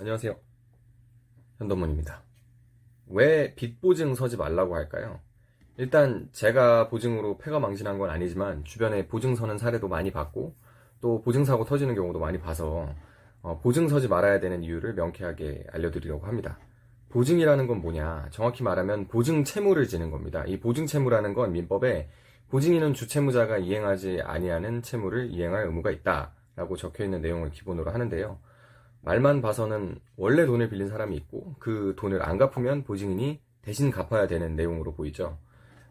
안녕하세요. 현동문입니다. 왜 빚 보증 서지 말라고 할까요? 일단 제가 보증으로 폐가 망신한 건 아니지만 주변에 보증 서는 사례도 많이 봤고 또 보증사고 터지는 경우도 많이 봐서 어, 보증 서지 말아야 되는 이유를 명쾌하게 알려드리려고 합니다. 보증이라는 건 뭐냐? 정확히 말하면 보증 채무를 지는 겁니다. 이 보증 채무라는 건 민법에 보증인은 주채무자가 이행하지 아니하는 채무를 이행할 의무가 있다라고 적혀 있는 내용을 기본으로 하는데요. 말만 봐서는 원래 돈을 빌린 사람이 있고 그 돈을 안 갚으면 보증인이 대신 갚아야 되는 내용으로 보이죠.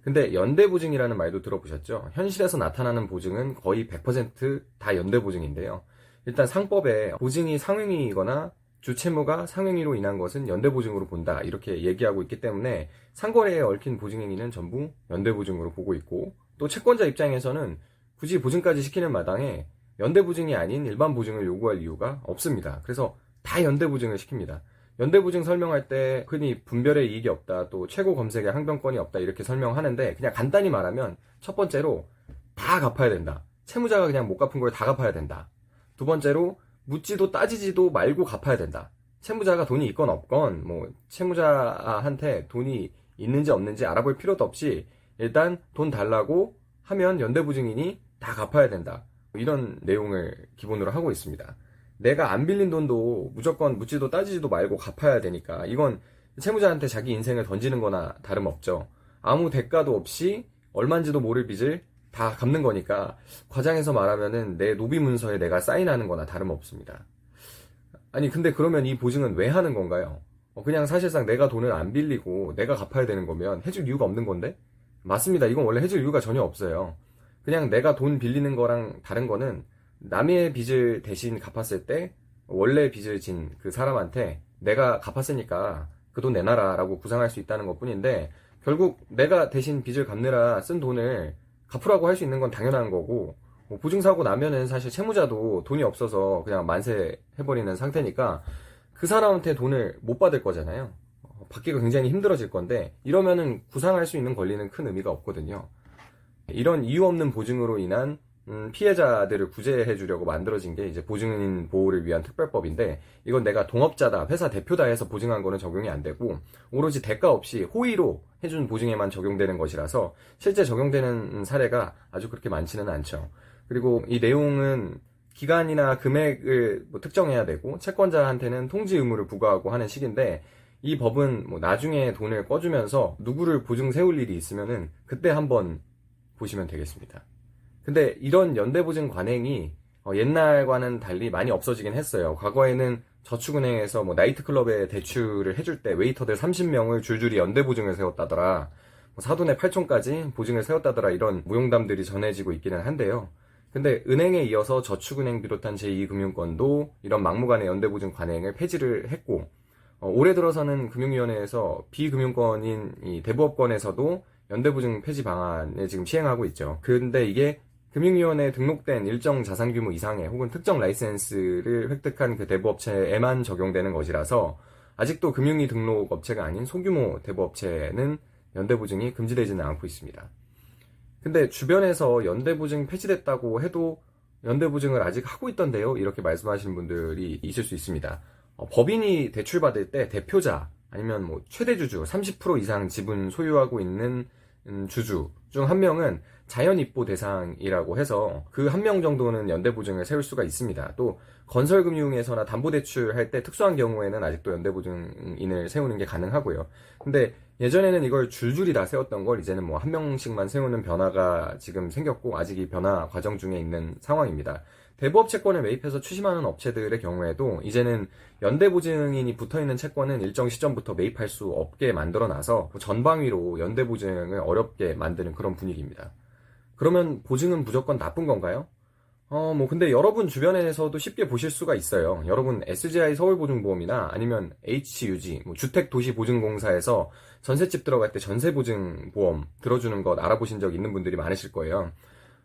근데 연대보증이라는 말도 들어보셨죠? 현실에서 나타나는 보증은 거의 100%다 연대보증인데요. 일단 상법에 보증이 상행위이거나 주채무가 상행위로 인한 것은 연대보증으로 본다 이렇게 얘기하고 있기 때문에 상거래에 얽힌 보증행위는 전부 연대보증으로 보고 있고 또 채권자 입장에서는 굳이 보증까지 시키는 마당에 연대 보증이 아닌 일반 보증을 요구할 이유가 없습니다. 그래서 다 연대 보증을 시킵니다. 연대 보증 설명할 때 흔히 분별의 이익이 없다, 또 최고 검색의 항변권이 없다 이렇게 설명하는데 그냥 간단히 말하면 첫 번째로 다 갚아야 된다. 채무자가 그냥 못 갚은 걸 다 갚아야 된다. 두 번째로 묻지도 따지지도 말고 갚아야 된다. 채무자가 돈이 있건 없건 뭐 채무자한테 돈이 있는지 없는지 알아볼 필요도 없이 일단 돈 달라고 하면 연대보증인이 다 갚아야 된다. 이런 내용을 기본으로 하고 있습니다. 내가 안 빌린 돈도 무조건 묻지도 따지지도 말고 갚아야 되니까 이건 채무자한테 자기 인생을 던지는 거나 다름없죠. 아무 대가도 없이 얼만지도 모를 빚을 다 갚는 거니까 과장해서 말하면은 내 노비 문서에 내가 사인하는 거나 다름없습니다. 아니 근데 그러면 이 보증은 왜 하는 건가요? 어, 그냥 사실상 내가 돈을 안 빌리고 내가 갚아야 되는 거면 해줄 이유가 없는 건데? 맞습니다. 이건 원래 해줄 이유가 전혀 없어요. 그냥 내가 돈 빌리는 거랑 다른 거는 남의 빚을 대신 갚았을 때 원래 빚을 진 그 사람한테 내가 갚았으니까 그 돈 내놔라라고 구상할 수 있다는 것 뿐인데 결국 내가 대신 빚을 갚느라 쓴 돈을 갚으라고 할 수 있는 건 당연한 거고 뭐 보증사고 나면은 사실 채무자도 돈이 없어서 그냥 만세 해버리는 상태니까 그 사람한테 돈을 못 받을 거잖아요. 어, 받기가 굉장히 힘들어질 건데 이러면은 구상할 수 있는 권리는 큰 의미가 없거든요. 이런 이유 없는 보증으로 인한 음, 피해자들을 구제해 주려고 만들어진 게 이제 보증인 보호를 위한 특별법인데 이건 내가 동업자다, 회사 대표다 해서 보증한 거는 적용이 안 되고 오로지 대가 없이 호의로 해준 보증에만 적용되는 것이라서 실제 적용되는 사례가 아주 그렇게 많지는 않죠. 그리고 이 내용은 기간이나 금액을 뭐 특정해야 되고 채권자한테는 통지 의무를 부과하고 하는 식인데 이 법은 뭐 나중에 돈을 꺼주면서 누구를 보증 세울 일이 있으면은 그때 한번 보시면 되겠습니다. 근데 이런 연대보증 관행이 어, 옛날과는 달리 많이 없어지긴 했어요. 과거에는 저축은행에서 뭐 나이트클럽에 대출을 해줄 때 웨이터들 30명을 줄줄이 연대보증을 세웠다더라. 뭐 사돈의 8촌까지 보증을 세웠다더라 이런 무용담들이 전해지고 있기는 한데요. 근데 은행에 이어서 저축은행 비롯한 제2금융권도 이런 막무가내 연대보증 관행을 폐지를 했고 어, 올해 들어서는 금융위원회에서 비금융권인 이 대부업권에서도 연대보증 폐지 방안을 지금 시행하고 있죠. 근데 이게 금융위원회에 등록된 일정 자산 규모 이상의 혹은 특정 라이센스를 획득한 그 대부업체에만 적용되는 것이라서 아직도 금융위 등록 업체가 아닌 소규모 대부업체는 연대보증이 금지되지는 않고 있습니다. 근데 주변에서 연대보증 폐지됐다고 해도 연대보증을 아직 하고 있던데요? 이렇게 말씀하시는 분들이 있을 수 있습니다. 어, 법인이 대출받을 때 대표자 아니면 뭐 최대주주 30% 이상 지분 소유하고 있는 음, 주주 중 한 명은 자연 입보 대상이라고 해서 그 한 명 정도는 연대 보증을 세울 수가 있습니다. 또 건설금융에서나 담보대출 할 때 특수한 경우에는 아직도 연대 보증인을 세우는 게 가능하고요. 근데 예전에는 이걸 줄줄이 다 세웠던 걸 이제는 뭐 한 명씩만 세우는 변화가 지금 생겼고 아직 이 변화 과정 중에 있는 상황입니다. 대부업 채권을 매입해서 추심하는 업체들의 경우에도 이제는 연대보증인이 붙어있는 채권은 일정 시점부터 매입할 수 없게 만들어놔서 전방위로 연대보증을 어렵게 만드는 그런 분위기입니다. 그러면 보증은 무조건 나쁜 건가요? 어, 뭐, 근데 여러분 주변에서도 쉽게 보실 수가 있어요. 여러분 SGI 서울보증보험이나 아니면 HUG, 뭐 주택도시보증공사에서 전셋집 들어갈 때 전세보증보험 들어주는 것 알아보신 적 있는 분들이 많으실 거예요.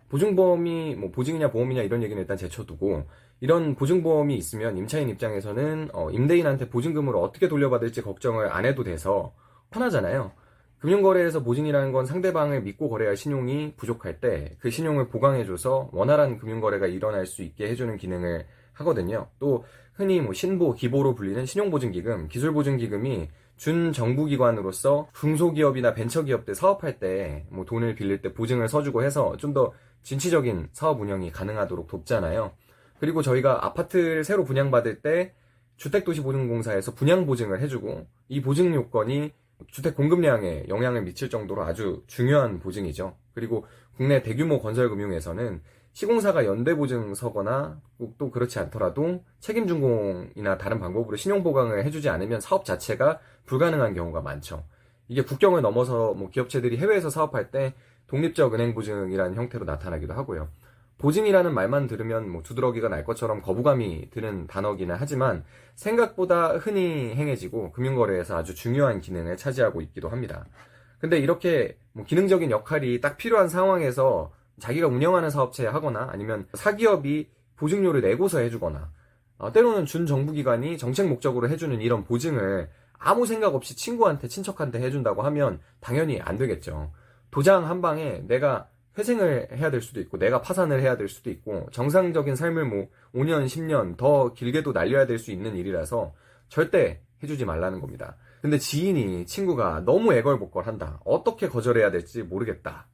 보증보험이 뭐 보증이냐 보험이냐 이런 얘기는 일단 제쳐두고 이런 보증보험이 있으면 임차인 입장에서는 어, 임대인한테 보증금을 어떻게 돌려받을지 걱정을 안 해도 돼서 편하잖아요. 금융거래에서 보증이라는 건 상대방을 믿고 거래할 신용이 부족할 때 그 신용을 보강해줘서 원활한 금융거래가 일어날 수 있게 해주는 기능을 하거든요. 또 흔히 뭐 신보, 기보로 불리는 신용보증기금, 기술보증기금이 준정부기관으로서 중소기업이나 벤처기업들 사업할 때 뭐 돈을 빌릴 때 보증을 서주고 해서 좀 더 진취적인 사업 운영이 가능하도록 돕잖아요. 그리고 저희가 아파트를 새로 분양받을 때 주택도시보증공사에서 분양보증을 해주고 이 보증 요건이 주택 공급량에 영향을 미칠 정도로 아주 중요한 보증이죠. 그리고 국내 대규모 건설금융에서는 시공사가 연대 보증 서거나 또 그렇지 않더라도 책임준공이나 다른 방법으로 신용보강을 해주지 않으면 사업 자체가 불가능한 경우가 많죠. 이게 국경을 넘어서 뭐 기업체들이 해외에서 사업할 때 독립적 은행 보증이라는 형태로 나타나기도 하고요. 보증이라는 말만 들으면 뭐 두드러기가 날 것처럼 거부감이 드는 단어기는 하지만 생각보다 흔히 행해지고 금융거래에서 아주 중요한 기능을 차지하고 있기도 합니다. 근데 이렇게 뭐 기능적인 역할이 딱 필요한 상황에서 자기가 운영하는 사업체에 하거나 아니면 사기업이 보증료를 내고서 해주거나 어, 때로는 준정부기관이 정책 목적으로 해주는 이런 보증을 아무 생각 없이 친구한테 친척한테 해준다고 하면 당연히 안 되겠죠. 도장 한 방에 내가 회생을 해야 될 수도 있고 내가 파산을 해야 될 수도 있고 정상적인 삶을 뭐 5년, 10년 더 길게도 날려야 될 수 있는 일이라서 절대 해주지 말라는 겁니다. 근데 지인이 친구가 너무 애걸복걸한다. 어떻게 거절해야 될지 모르겠다.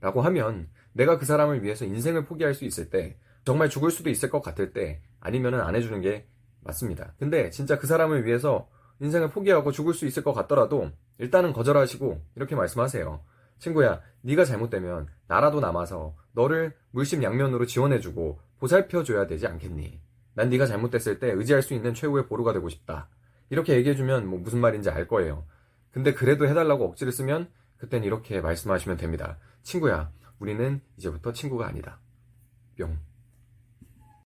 라고 하면 내가 그 사람을 위해서 인생을 포기할 수 있을 때 정말 죽을 수도 있을 것 같을 때 아니면은 안 해주는 게 맞습니다. 근데 진짜 그 사람을 위해서 인생을 포기하고 죽을 수 있을 것 같더라도 일단은 거절하시고 이렇게 말씀하세요. 친구야, 네가 잘못되면 나라도 남아서 너를 물심양면으로 지원해주고 보살펴줘야 되지 않겠니? 난 네가 잘못됐을 때 의지할 수 있는 최후의 보루가 되고 싶다. 이렇게 얘기해주면 뭐 무슨 말인지 알 거예요. 근데 그래도 해달라고 억지를 쓰면 그땐 이렇게 말씀하시면 됩니다. 친구야, 우리는 이제부터 친구가 아니다. 뿅.